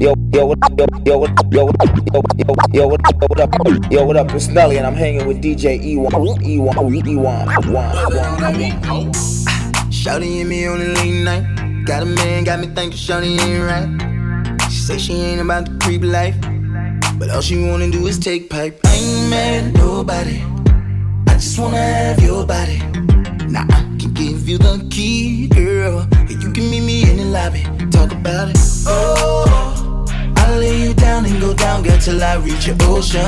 Yo, yo, what up, yo, yo, what yo, yo, yo, yo, what up, yo, what up, yo, what up? It's Nelly, and I'm hanging with DJ E1, E1, E1, E1. Shouty and me on the late night. Got a man, got me thinking Shouty ain't right. She say she ain't about the creep life, but all she wanna do is take pipe. I ain't mad at nobody. I just wanna have your body. Now I can give you the key, girl, and you can meet me in the lobby. Talk about it. Oh. I'll lay you down and go down, girl, till I reach your ocean.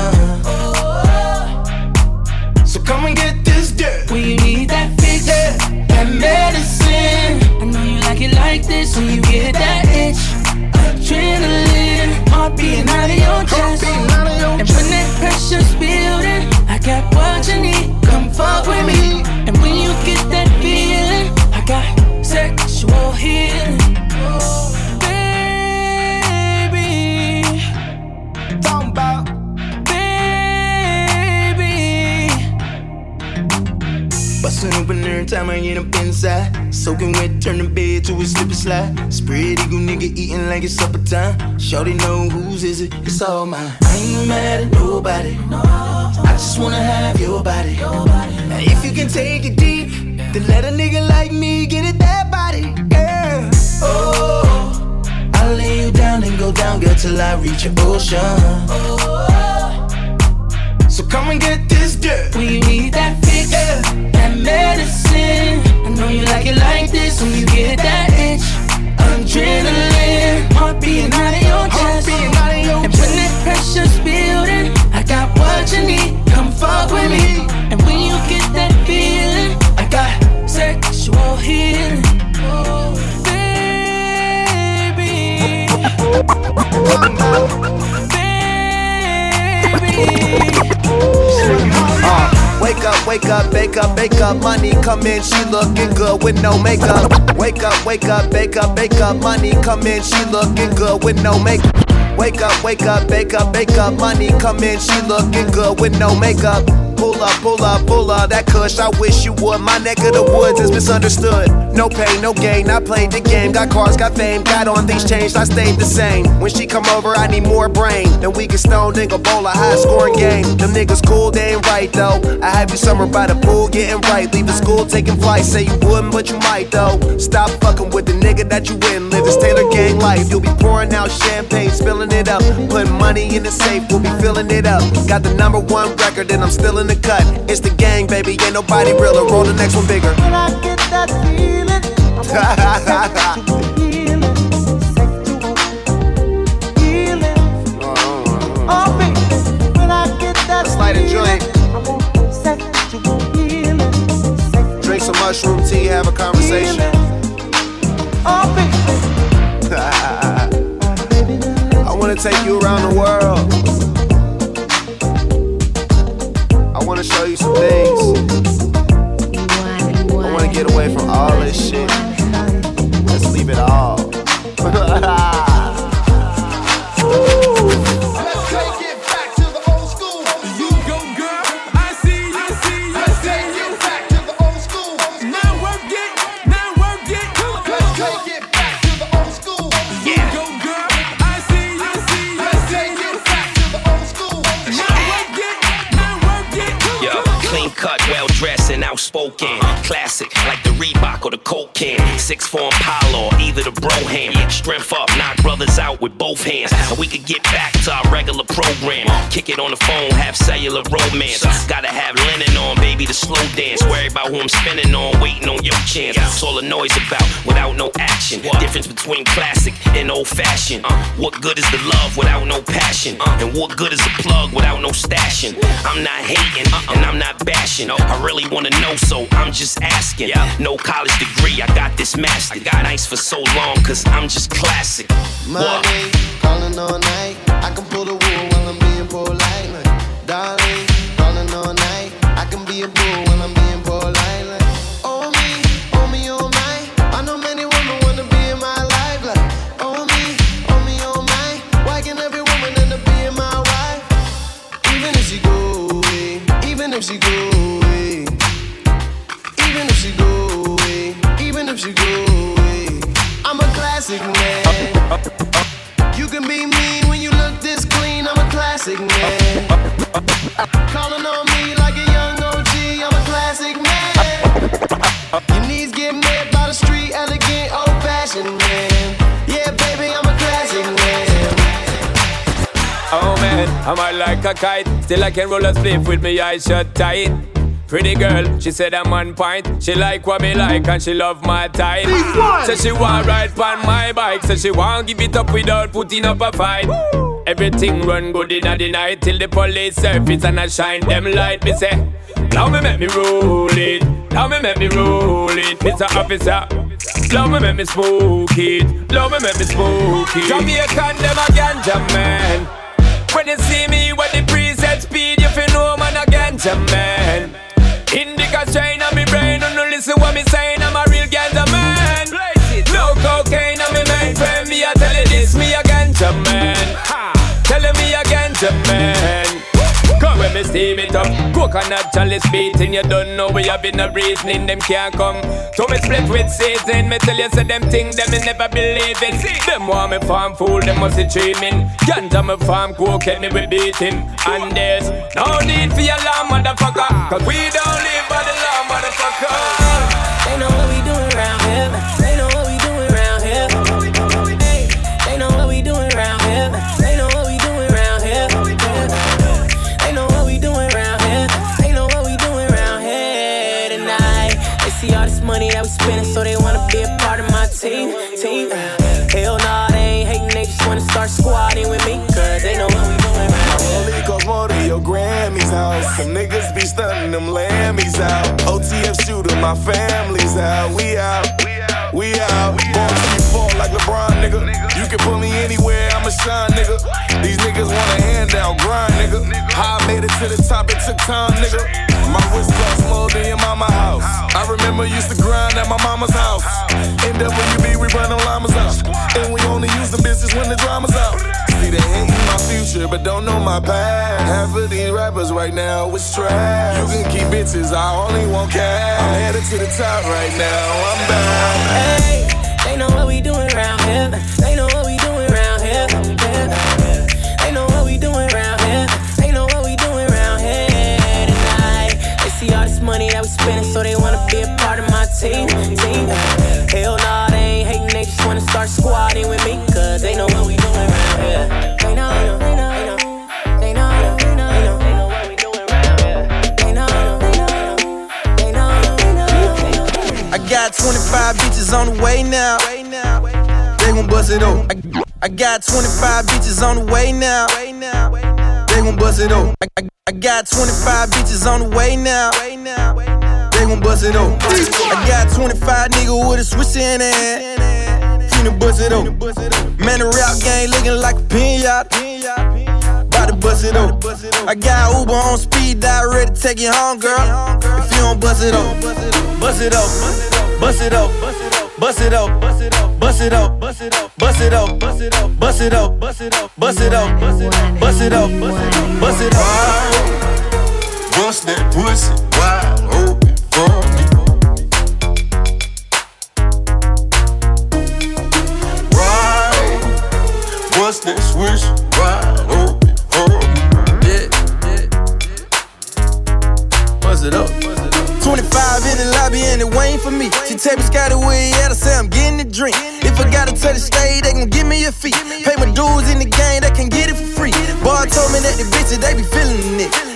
So come and get this dirt. When you need that fix, Yeah, that medicine. I know you like it like this. When you get that itch, adrenaline, heart beating out of your chest. out of your And when that pressure's building, I got what you need. Come open every time I get up inside. Soaking wet, turn the bed to a slip and slide. Spread eagle nigga eating like it's supper time. Shorty know whose is it? It's all mine. I ain't mad at nobody. I just wanna have your body. Now if you can take it deep, then let a nigga like me get it that body, girl. Oh, I'll lay you down and go down, girl, till I reach your ocean. So come and get this dirt. You need that fix, Yeah. That medicine. I know you like it like this. When you get that itch, adrenaline, heart beating out of your chest. beating out of your and when that pressure's building, I got what you need. Come fuck with me. And when you get that feeling, I got sexual healing. Oh, baby, baby. wake up, bake up, bake up, money come in, she looking good with no makeup. Wake up, wake up, bake up, bake up, money come in, she looking good with no makeup. Wake up, wake up, bake up, bake up, money come in, she looking good with no makeup. Pull up, pull up, pull up, that kush, I wish you would. My neck of the woods is misunderstood. No pain, no gain, I played the game. Got cars, got fame, got on, things changed, I stayed the same. When she come over, I need more brain. Then we can stone, then go bowl a high scoring game. Them niggas cool, they ain't right though. I have you summer by the pool, getting right. Leaving school, taking flight. Say you wouldn't, but you might though. Stop fucking with the nigga that you in. Live this Taylor gang life. You'll be pouring out champagne, spilling it up. Putting money in the safe, we'll be filling it up. Got the number one record, and I'm still in the cut. It's the gang, baby, ain't nobody realer. Roll the next one bigger. When I get that feeling, I want sexual healing, sexual healing. Oh, baby, when I get that Let's light a joint. I want sexual healing, sexual Drink some mushroom tea, have a conversation. Oh, baby, I wanna take you around the world. I wanna show you some things. Get away from all this shit. Let's leave it all. Get back to our regular program. Kick it on the phone, have cellular romance. Gotta have linen on, baby, the slow dance. Worry about who I'm spinning on, waiting on your chance. That's all the noise about, without no action. The difference between classic and old fashioned. Uh, what good is the love without no passion? Uh, and what good is a plug without no stashing? I'm not hating uh, and I'm not bashing. I really wanna know, so I'm just asking. No college degree, I got this mastered. Got nice for so long, cause I'm just classic. Money, calling all night. I can pull the wool I can I'm high like a kite. Still I can roll a spliff with me eyes shut tight. Pretty girl, she said I'm on point. She like what me like and she love my type. Said she want ride on my bike. Said she want give it up without putting up a fight. Everything run good in the night till the police surface and I shine them light. Me say, now me make me roll it. Now me make me roll it, Mr. Officer. Love me make me smoke it. Love me make me smoke it. Jamaican them a ganja man. When you see me with the preset speed, you feel no man a ganja man. Indica strain on me brain, and no listen what me saying. I'm a real ganja man. No cocaine on me main friend. Me I tell you this, me a ganja man. Telling me a ganja man. Come when me steam it up Coconut chalice beating You don't know we have been a reasoning Them can't come. So me split with season Me tell you say them things Them me never believe it Them want me farm fool Them must be dreaming. Ganja me farm cocaine Me we beating. And there's no need for your alarm motherfucker. Cause we don't live by the law motherfucker Wanna squatting with me, cause they know what we doing here. Only cost more to your Grammy's house. Some niggas be stunting them Lammy's out. OTF shooter, my family's out. We out. We out. Born to fall like LeBron, nigga. You can put me anywhere, I'ma shine, nigga. These niggas want a handout, grind, nigga. How I made it to the top, it took time, nigga. My wrist cost more than your mama house. I remember used to grind at my mama's house. NWB, we run them llamas out. And we only use the business when the drama's out. See, they hating my future, but don't know my past. Half of these rappers right now is trash. You can keep bitches, I only want cash. I'm headed to the top right now, I'm back. Hey, they know what we doing around here. They know what we spending, so they wanna be a part of my team. Team. Hell nah, they ain't hating. They just wanna start squatting with me, cause they know what we doing around here. They know, they know. I got 25 bitches on the way now. They gon' bust it up. I, I got 25 bitches on the way now. Way now They gon' bust it up. I, I, I got 25 bitches on the way now. They gon' bust it up. I got 25 nigga with a switch in hand. Finna bust it up. Man, the rap game looking like a pinata. About to bust it up. I got Uber on speed dial, ready to take you home, girl. If you don't bust it up, bust it up, bust it up, bust it up, bust it up, bust it up, bust it up, bust it up, bust it up, bust it up, bust it up, bust it up, bust it up, bust it up, bust it up. Bust that pussy Pay my dues in the game, they can get it for free. Boy told me that the bitches, they be feeling the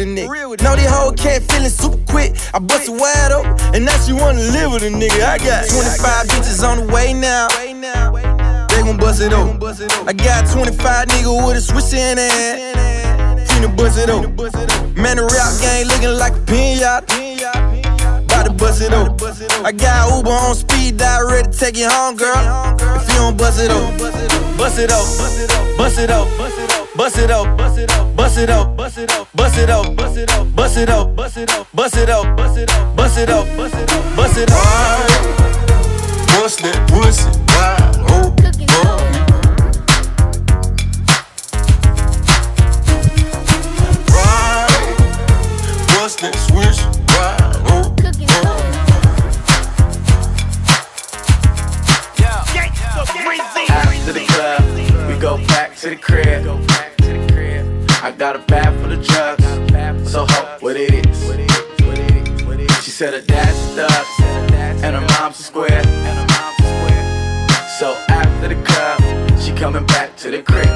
it real with a nigga. Know they whole cat feeling super quick. I bust it wide up, and now she wanna live with a nigga. I got 25 bitches on the way now. They gon' bust it up. I got 25 nigga with a switch in hand. Finna bust it up. Man, the rap game looking like a pinata. Bust it up. I got Uber on speed dial, ready to take you home, girl. If you don't bust it up, bust it up, bust it up, bust it up, bust it up, bust it up, bust it up, bust it up, bust it up, bust it up, bust it up, bust it up, bust it up, bust it up, bust it up, bust it up. Bust that pussy wide open. Bust that switch to the crib. I got a bag full of drugs. So ho, what it is? She said her dad's a thug, and her mom's a square. So after the club, she coming back to the crib.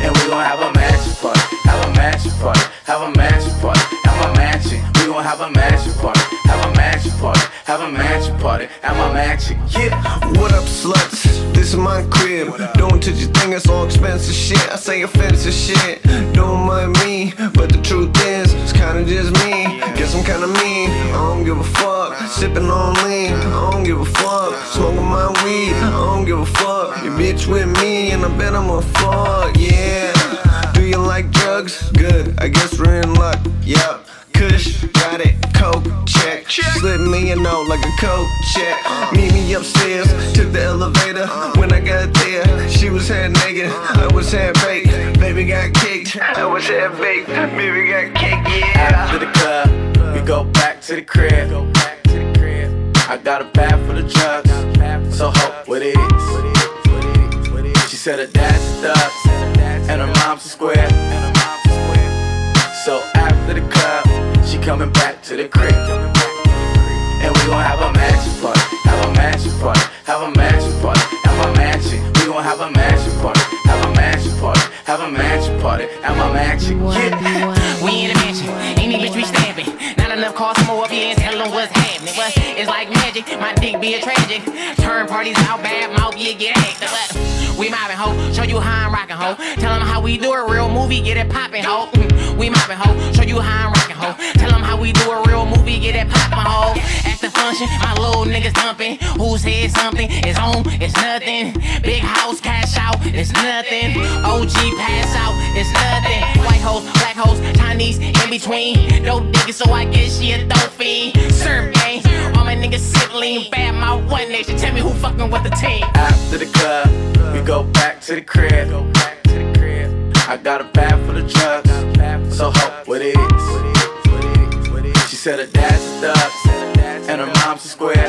And we gon' have a mansion party, have a mansion party, have a mansion party, have a mansion. We gon' have a mansion party, have a mansion party, have a mansion party, have a mansion. Yeah. What up, sluts? This is my crib. Don't touch your thing, it's all expensive shit. I say offensive shit. Don't mind me, but the truth is, it's kinda just me. Guess I'm kinda mean. I don't give a fuck. Sipping on lean, I don't give a fuck. Smoking my weed, I don't give a fuck. Your bitch with me, and I bet I'm a fuck. Yeah. Do you like drugs? Good, I guess we're in luck. Yup. Kush, got it, coke, check. Slip me a note like a coke check. Meet me upstairs, took the elevator. When I got there, she was half naked, I was half baked. Baby got kicked, I was half baked. Baby got kicked, yeah. After the club, we go back to the crib. I got a bag full of drugs. So ho, what it is? She said her dad's a thug, and her mom's a square. So after the club, she coming back to the crib. And we gon' have a mansion party, have a mansion party, have a mansion party, have a mansion. We gon' have a mansion party, have a mansion party, have a mansion party, have a mansion. Yeah. We in a mansion, any bitch we stamping. Not enough cars, come up here and tell them what's happening. But it's like magic, my dick be a tragic. Turn parties out bad, mouth yeah get active. We mobbing ho, show you how I'm rocking ho. Tell them how we do a real movie, get it poppin' ho. Mm, We mobbing ho, show you how I'm rocking ho. Tell them how we do a real movie, get it poppin' ho. At the function, my little niggas thumping. Who said something? It's home, it's nothing. Big house, cash out, it's nothing. OG pass out, it's nothing. White hoes, black hoes, Chinese in between. Dope niggas, so I guess she a dope fiend. Serve game, all my niggas sip lean. Bad my one nation. Tell me who fucking with the team. After the club, we go back to the crib. I got a bag full of drugs. So hope what it is? She said her dad's a thug, and her mom's a square.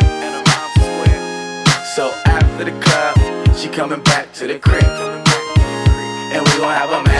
So after the club, she coming back to the crib. And we gon' have a mansion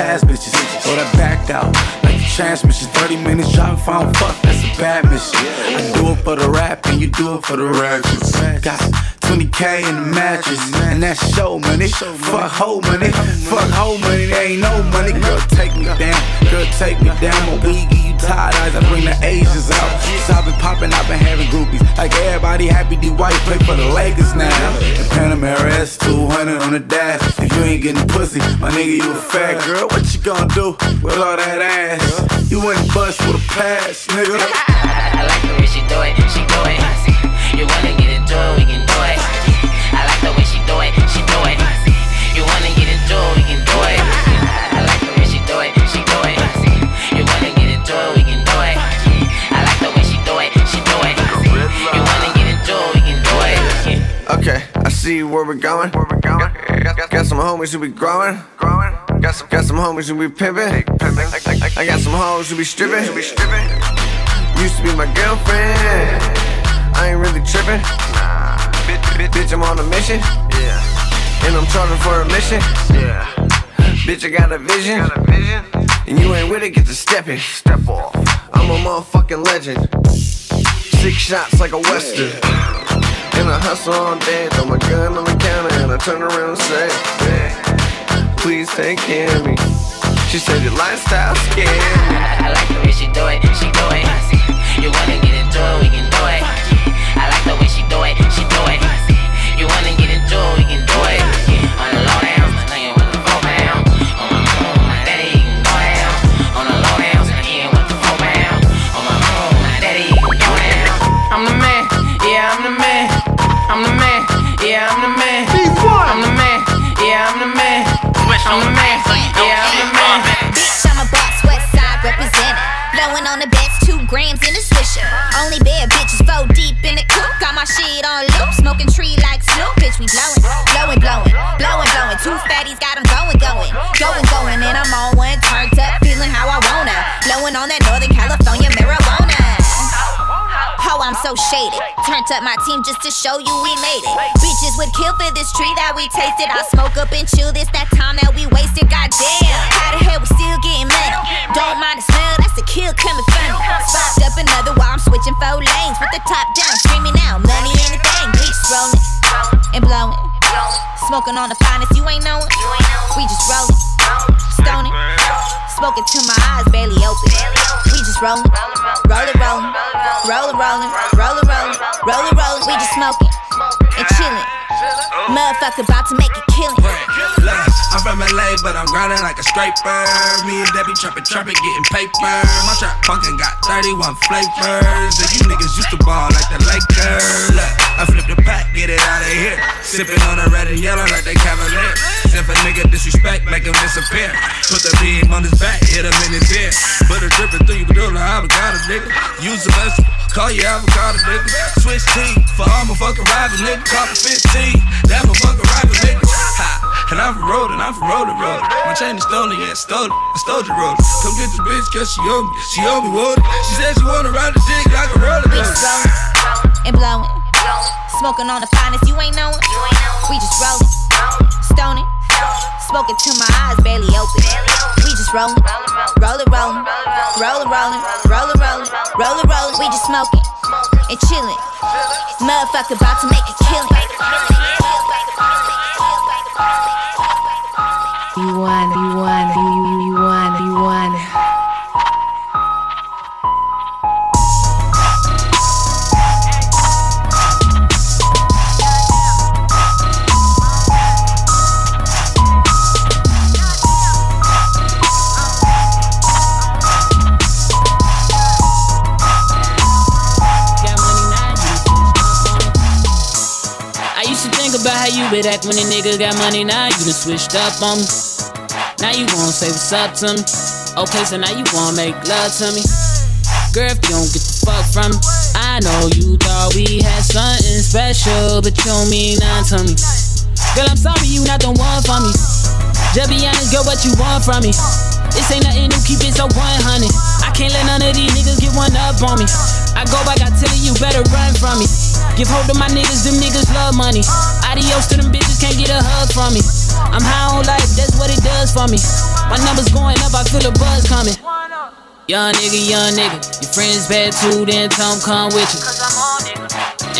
past bitches, or that back out. Like the transmission, 30 minutes driving, found fuck, that's a bad mission. I do it for the rap, and you do it for the rackets. Got 20k in the mattress, and that's show money. Fuck hoe money, fuck hoe money, there ain't no money. Girl, take me down, girl, take me down. My weed give you tired eyes, I bring the Asians out. So I've been popping, I've been having groupies. Like everybody happy, D White play for the Lakers now. The Panamera S200 on the dash. If you ain't getting pussy, my nigga, you a fat girl. What you gonna do with all that ass? You ain't bust with a pass, nigga. I like the way she do it, she do it. You wanna get into it, we can do it. Do it, she do it. You wanna get it, we can do it. I like the way she do it, she do it. You wanna get it, we can do it. I like the way she do it, she do it. You wanna get it, we can do it. Okay, I see where we're going. Where we're going. Got, some homies who be growing. Growing. Got some, got some homies who be pimping. I got some hoes. Who be stripping. Used to be my girlfriend. I ain't really tripping. Bitch, bitch, bitch, I'm on a mission. Yeah. And I'm charging for a mission. Yeah. Bitch, I got a vision. Got a vision. And you ain't with it, get to stepping. Step off. I'm a motherfucking legend. Six shots like a western. And I hustle all day, throw my gun on the counter, and I turn around and say, hey, please take care of me. She said your lifestyle scared me. I like the way she do it, she do it. You wanna get into it, we can do it, she do it. You wanna get into it, we can do it. On the low down, I ain't with the four pound. On my moon, my daddy, you can go down. On the low down, I ain't with the four pound. On my moon, my daddy, you can go down. I'm the man, yeah, I'm the man. I'm the man, yeah, I'm the man. I'm the man, yeah, I'm the man. I'm the man, yeah, I'm the man. Bitch, I'm a boss, west side representing. Blowing that's two grams in a swisher. Only my shit on loop, smoking tree like Snoop. Bitch, we blowing, blowing, blowing, blowing, blowing. Two fatties got 'em going, going, going, going. And I'm on one turned up, feeling how I wanna. Blowing on that Northern California marijuana. Oh, I'm so shaded. Turned up my team just to show you we made it. Bitches would kill for this tree that we tasted. I smoke up and chill this that time that we wasted. Goddamn, how the hell we still getting money? Don't mind the smell, kill coming funny. Sparked up another while I'm switching four lanes with the top down, screaming out money ain't a thing. Bitch rolling and blowing, smoking on the finest you ain't knowing. We just rolling, stoning, smoking till my eyes barely open. We just rolling, rolling, rolling, rolling, rolling, rolling, rolling, rolling, rolling. We just smoking and chilling. Motherfucker about to make a killing. I'm from LA, but I'm grinding like a scraper. Me and Debbie trapping, trapping, getting paper. My trap funkin' got 31 flavors. And you niggas used to ball like the Lakers. Look, I flip the pack, get it out of here. Sipping on the red and yellow like they Cavalier. If a nigga disrespect, make him disappear. Put the beam on his back, hit him in his ear. Put a drippin' through you, do the avocado, nigga. Use the best, call you avocado, nigga. Switch T for all my fucking rivals, nigga. For 15, that my fucking rival, nigga. And I'm from road, and I'm from to road. My chain is stolen, yeah, stolen. I stole the road. Come get the bitch, cause she owe me. She owe me water. She said she wanna ride the dick like a roller We just coaster. and blowing, smoking on the finest you ain't knowing. We just rolling, stoning, smoking till my eyes barely open. We just rolling, rolling, rolling, rolling, rolling, rolling, rolling, rolling, rolling. We just smoking and chilling. Motherfucker about to make a killing. You want, you want, you, you, want, you want. I used to think about how you would act when a nigga got money. Now you done switched up on me. Now you wanna say what's up to me. Okay, so now you wanna make love to me. Girl, if you don't get the fuck from me, I know you thought we had something special, but you don't mean nothing to me. Girl, I'm sorry you not the one for me. Just be honest, girl, what you want from me? This ain't nothing new, keep it so 100. I can't let none of these niggas get one up on me. I go back, I tell you, you better run from me. Give hold to my niggas, them niggas love money. Adios to them bitches, can't get a hug from me. I'm high on life, that's what it does for me. My numbers going up, I feel a buzz coming. Young nigga, young nigga, your friends bad too, then 'em come with you.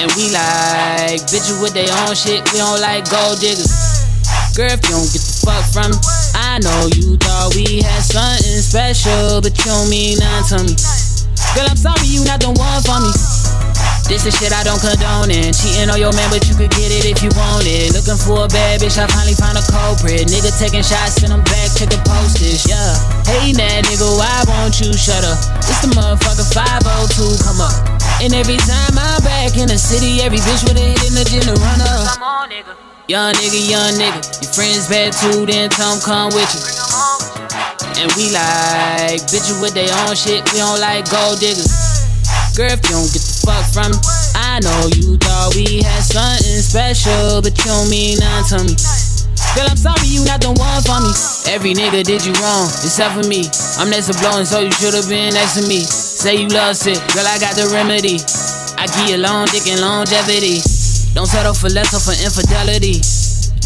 And we like bitches with their own shit, we don't like gold diggers. Girl, if you don't get the fuck from me, I know you thought we had something special, but you don't mean nothing to me. Girl, I'm sorry you not the one for me. This is shit I don't condone in. Cheating on your man, but you could get it if you want it. Looking for a bad bitch, I finally found a culprit. Nigga taking shots, send them back, check the postage, yeah. Hey, that nigga, why won't you shut up? It's the motherfucker 502, come up. And every time I'm back in the city, every bitch with a hit in the gym to run up. Come on, nigga. Young nigga, young nigga. Your friends bad too, then 'em come with you. And we like bitches with their own shit, we don't like gold diggers. Girl, if you don't get the fuck from I know you thought we had something special, but you mean nothing to me. Girl, I'm sorry you not the one for me. Every nigga did you wrong, except for me. I'm next to blowing, so you should've been next to me. Say you love sick, girl, I got the remedy. I give you long dick and longevity. Don't settle for less or for infidelity.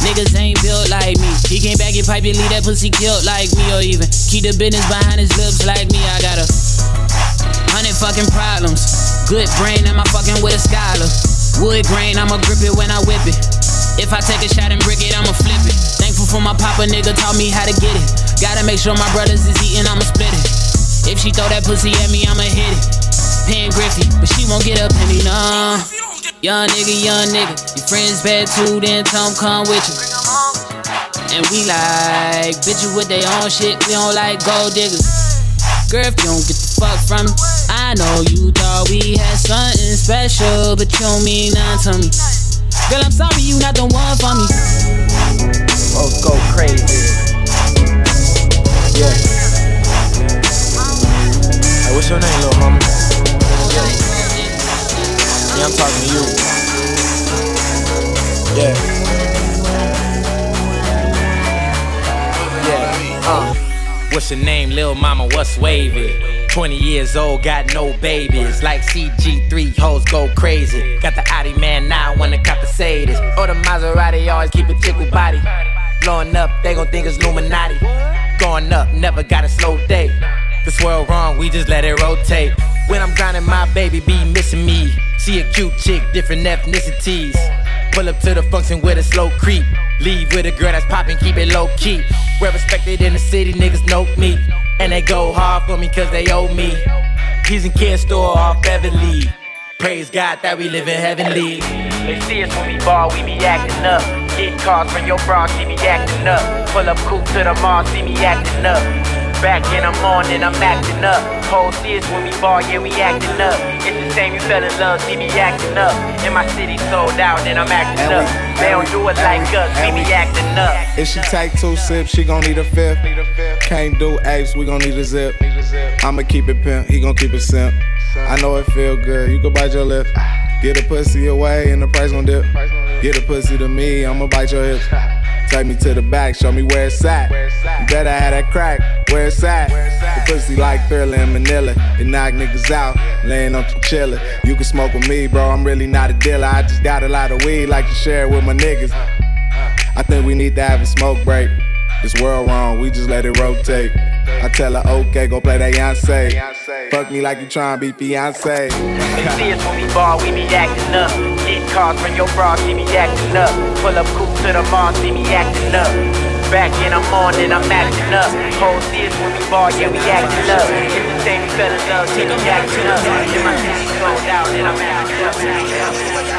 Niggas ain't built like me. He came back and pipe and leave that pussy killed like me, or even keep the business behind his lips like me. I got a hundred fucking problems. Good brain, am I fucking with a scholar? Wood grain, I'ma grip it when I whip it. If I take a shot and brick it, I'ma flip it. Thankful for my papa, nigga taught me how to get it. Gotta make sure my brothers is eating, I'ma split it. If she throw that pussy at me, I'ma hit it. Ken Griffey, but she won't get a penny, nah. Young nigga, young nigga. Your friends bad too, then tell come with you. And we like bitches with their own shit, we don't like gold diggers. Girl, if you don't get the fuck from me, I know you thought we had something special, but you don't mean nothing to me. Girl, I'm sorry you not the one for me. Folks go crazy. Yeah. I What's your name, little homie? Yeah, I'm talking to you. Yeah. Yeah, uh. What's your name, lil mama? What's wavy? 20 years old, got no babies. Like CG3, hoes go crazy. Got the Audi man now, wanna cop the Sadis. Or the Maserati, always keep a tickle body. Blowing up, they gon' think it's Illuminati. Going up, never got a slow day. This world wrong, we just let it rotate. When I'm grinding, my baby be missing me. See a cute chick, different ethnicities. Pull up to the function with a slow creep. Leave with a girl that's poppin', keep it low key. Well respected in the city, niggas know me. And they go hard for me cause they owe me. Keys and kids store off Beverly. Praise God that we live in heavenly. They see us when we ball, we be acting up. Get calls from your bra, see me acting up. Pull up coupe to the mall, see me acting up. Back in the morning, I'm acting up. Whole us when we ball, yeah, we acting up. It's the same, you fell in love, see me acting up. In my city, sold out, and I'm acting up. They don't do it like us, we be acting up. If she take two sips, she gon' need a fifth. Can't do apes, we gon' need a zip. I'ma keep it pimp, he gon' keep it simp. I know it feel good, you can bite your lip. Get a pussy away and the price gon' dip. Get a pussy to me, I'ma bite your hips. Take me to the back, show me where it's at. You better have that crack, where it's at. Pussy like Thriller in Manila. It knock niggas out, laying on chillin'. You can smoke with me, bro, I'm really not a dealer. I just got a lot of weed, like to share it with my niggas. I think we need to have a smoke break. This world wrong, we just let it rotate. I tell her, okay, go play that Beyonce. Fuck me like you tryna be fiance. They see us when we ball, we be acting up. Get calls from your bra, see me acting up. Pull up coupe to the mall, see me acting up. Back in on morning, I'm acting up. Whole see us when we ball, yeah, we acting up. It's the same, fell in love, see me acting up. In my city, sold out, and I'm acting up.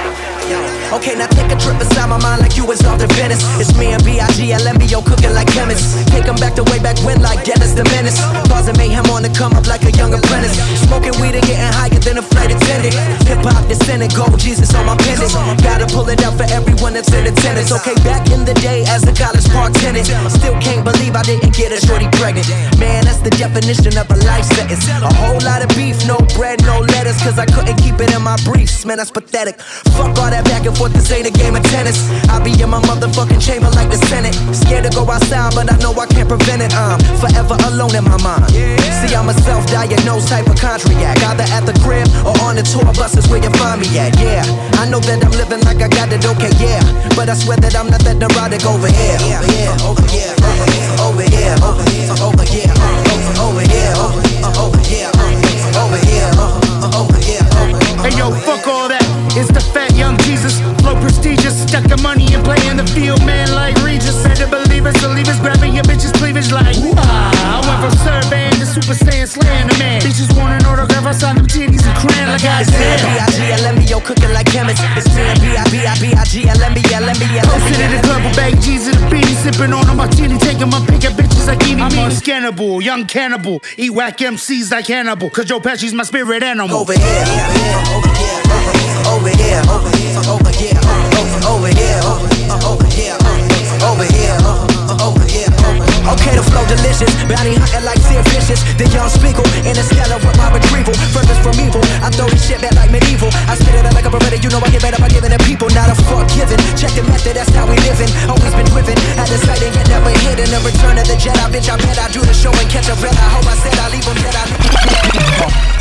Okay, now take a trip inside my mind like you was off to Venice. It's me and B.I.G. LMBO cooking like chemists. Take 'em back to way back when, like Dennis the Menace. Causing mayhem on the come up like a young apprentice. Smoking weed and getting higher than a flight attendant. Hip hop descendant, gold Jesus on my pendant. Gotta pull it out for everyone that's in attendance. Okay, back in the day as a college park tenant. Still can't believe I didn't get a shorty pregnant. Man, that's the definition of a life sentence. A whole lot of beef, no bread, no lettuce. Cause I couldn't keep it in my briefs. Man, that's pathetic. Fuck all that back and forth, this ain't a game of tennis. I be in my motherfucking chamber like the Senate. Scared to go outside, but I know I can't prevent it. I'm forever alone in my mind. See, I'm a self diagnosed hypochondriac. Either at the crib or on the tour buses where you find me at. Yeah, I know that I'm living like I got it okay, yeah. But I swear that I'm not that neurotic over here. Over here, over here, over here, over here, over here. over here, over here, over here, over here, over here, over here. Hey yo, fuck prestigious. Stuck the money and play in the field, man, like Regis. Better believe it, believers grabbing your bitches' cleavage like. Ah, I went from surveying to super saiyan slaying the man. Bitches want an autograph, I sign them titties and crayon like I It's me and said. B.I.G. LMBO cooking like chemists. It's me and B.I.B.I.B.I.G. LMBO, Posted in the club with bag G's and a beanie, sipping on a martini, taking my pick at bitches like eating I'm unscannable, young cannibal, eat whack MCs like Hannibal, cause Joe Pesci's my spirit animal. Over here, over here, over here, over here, over here, over here, over here, uh, uh, over here, uh, over here. Over here. Okay, the flow delicious, bounty hunting like Sid Vicious. The young Spiegel, interstellar with my retrieval. Furthest from evil, I throw this shit back like medieval. I spit it like a beretta, you know I get better by giving to people, not a fuck given. Check the method, that's how we living. Always been driven, at the sight and yet never hidden. The return of the Jedi, bitch, I bet I do the show and catch a red. I hope I said I leave them dead. I Rewind,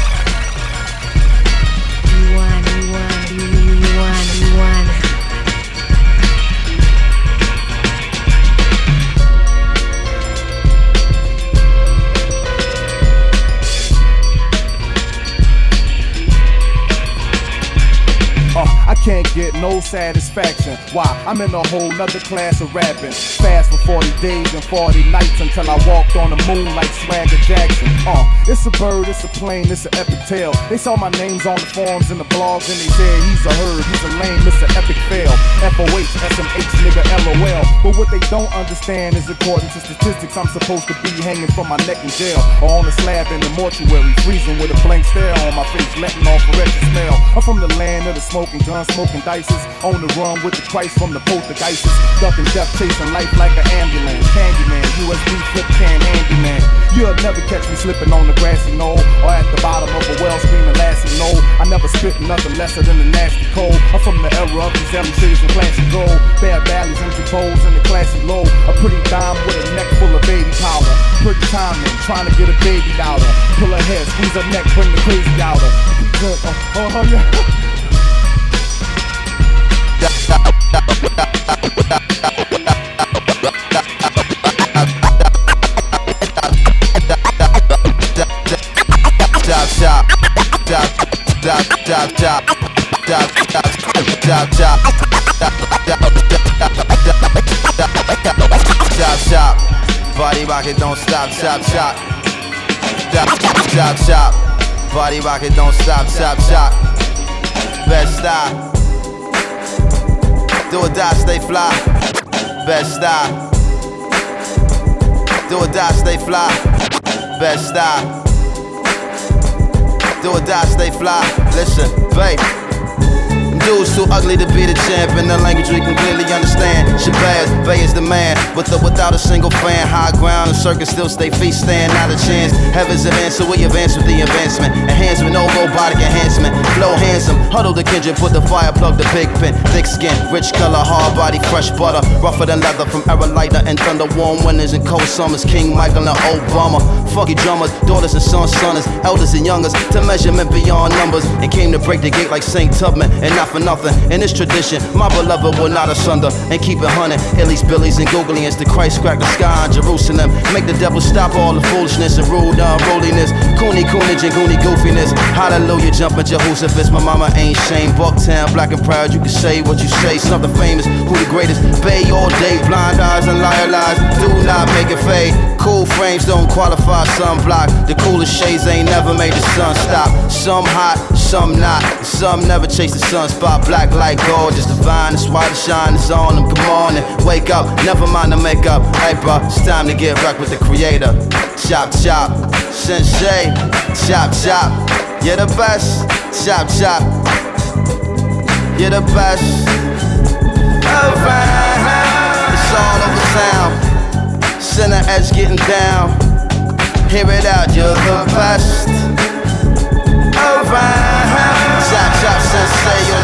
Uh, I can't get no satisfaction. Why? I'm in a whole nother class of rapping. Fast for 40 days and 40 nights until I walked on the moon like Swagger Jackson. Uh, it's a bird, it's a plane, it's an epic tale. They saw my names on the forums and the blogs and they said he's a herd, he's a lame, it's an epic fail. FOH, SMH, nigga, LOL. But what they don't understand is according to statistics, I'm supposed to be hanging from my neck in jail or on a slab in the mortuary, freezing with a blank stare on my face, letting off a wretched smell. I'm from the land of the smoking smoking dices. On the run with the Christ from the poltergeists. Ducking death, chasing life like an ambulance. Candyman, USB flip can handyman. You'll never catch me slipping on the grassy knoll or at the bottom of a well screaming lassie. No, I never spit nothing lesser than the nasty cold. I'm from the era of these MCs and classic gold. Bare valleys, empty bowls, and the classy low. A pretty dime with a neck full of baby powder. Pretty timing, trying to get a baby her. Pull her hair, squeeze her neck, bring the crazy her. Oh, oh, oh, yeah. Body rocket don't stop, stop, stop. Stop, stop. Body rock don't stop, stop, stop. Best stop do or die stay fly best style do or die stay fly best style do or die, stay fly. Listen, babe. Too ugly to be the champ in the language we can clearly understand. Shabazz, Bey is the man, with or without a single fan. High ground, the circus still stay feet stand, not a chance. Heaven's an answer, we advance with the advancement. Enhancement, no robotic enhancement. Flow handsome, huddle the kindred, put the fire plug, the big pin. Thick skin, rich color, hard body, fresh butter. Rougher than leather from lighter and thunder. Warm winters and cold summers. King Michael and Obama. Funky drummers, daughters and sons, sons, elders and youngers. To measurement beyond numbers. And came to break the gate like St. Tubman. And not for nothing. In this tradition, my beloved will not asunder and keep it hunting. Least Billy's and Googlians, the Christ crack the sky in Jerusalem. Make the devil stop all the foolishness and rude unruliness. Cooney, coonage, and goony goofiness. Hallelujah, jumping Jehoshaphat. My mama ain't shame. Bucktown, black and proud. You can say what you say. Something famous. Who the greatest? Bey all day. Blind eyes and liar lies. Do not make it fade. Cool frames don't qualify sunblock. The coolest shades ain't never made the sun stop. Some hot, some not. Some never chase the sunspot. Black like gold, just divine. That's why the shine is on them. Come on and wake up. Never mind the makeup. Hey, it's time to get rock with the creator. Chop, chop. Sensei. Chop, chop. You're the best. Chop, chop. You're the best. Around. It's all over town. Center edge, getting down. Hear it out, you're the best. Alright. Zap, chop, sensei,